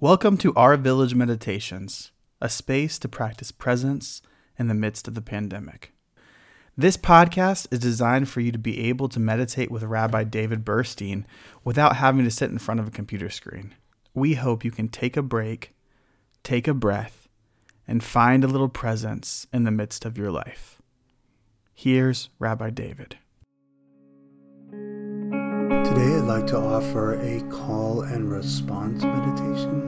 Welcome to Our Village Meditations, a space to practice presence in the midst of the pandemic. This podcast is designed for you to be able to meditate with Rabbi David Burstein without having to sit in front of a computer screen. We hope you can take a break, take a breath, and find a little presence in the midst of your life. Here's Rabbi David. Today, I'd like to offer a call and response meditation.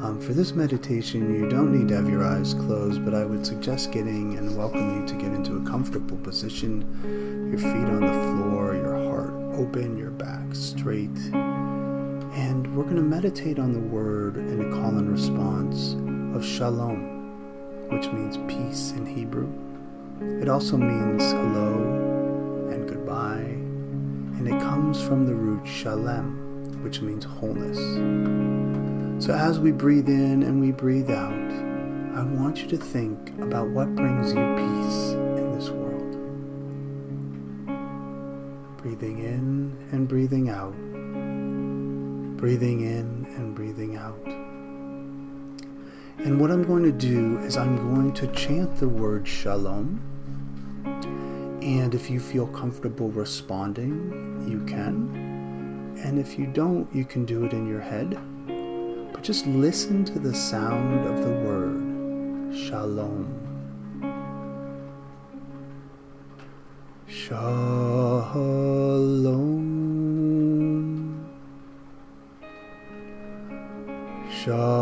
Um, for this meditation, you don't need to have your eyes closed, but I would suggest getting and welcome you to get into a comfortable position. Your feet on the floor, your heart open, your back straight. And we're going to meditate on the word in a call and response of shalom, which means peace in Hebrew. It also means hello and goodbye and it comes from the root shalem, which means wholeness. So as we breathe in and we breathe out, I want you to think about what brings you peace in this world. Breathing in and breathing out. Breathing in and breathing out. And what I'm going to do is I'm going to chant the word shalom and if you feel comfortable responding, you can. And if you don't, you can do it in your head. But just listen to the sound of the word shalom. Shalom. Shalom.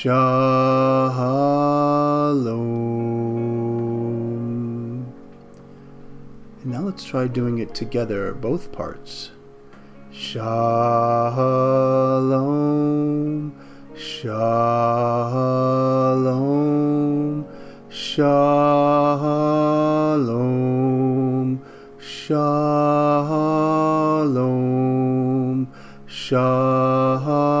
Shalom. And now let's try doing it together, both parts. Shalom, shalom, shalom, shalom, shalom,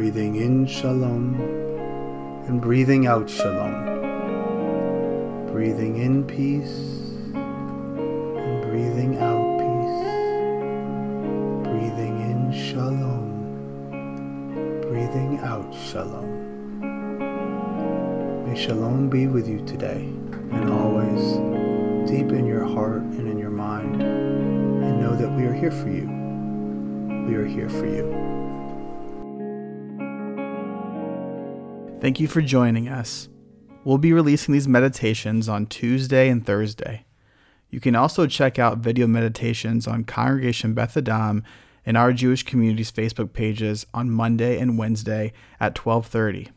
Breathing in shalom and breathing out shalom. Breathing in peace and breathing out peace. Breathing in shalom. Breathing out shalom. May shalom be with you today and always, deep in your heart and in your mind. And know that we are here for you. We are here for you. Thank you for joining us. We'll be releasing these meditations on Tuesday and Thursday. You can also check out video meditations on Congregation Beth Adam and our Jewish community's Facebook pages on Monday and Wednesday at 12:30.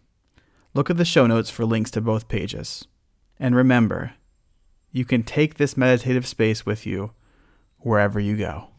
Look at the show notes for links to both pages. And remember, you can take this meditative space with you wherever you go.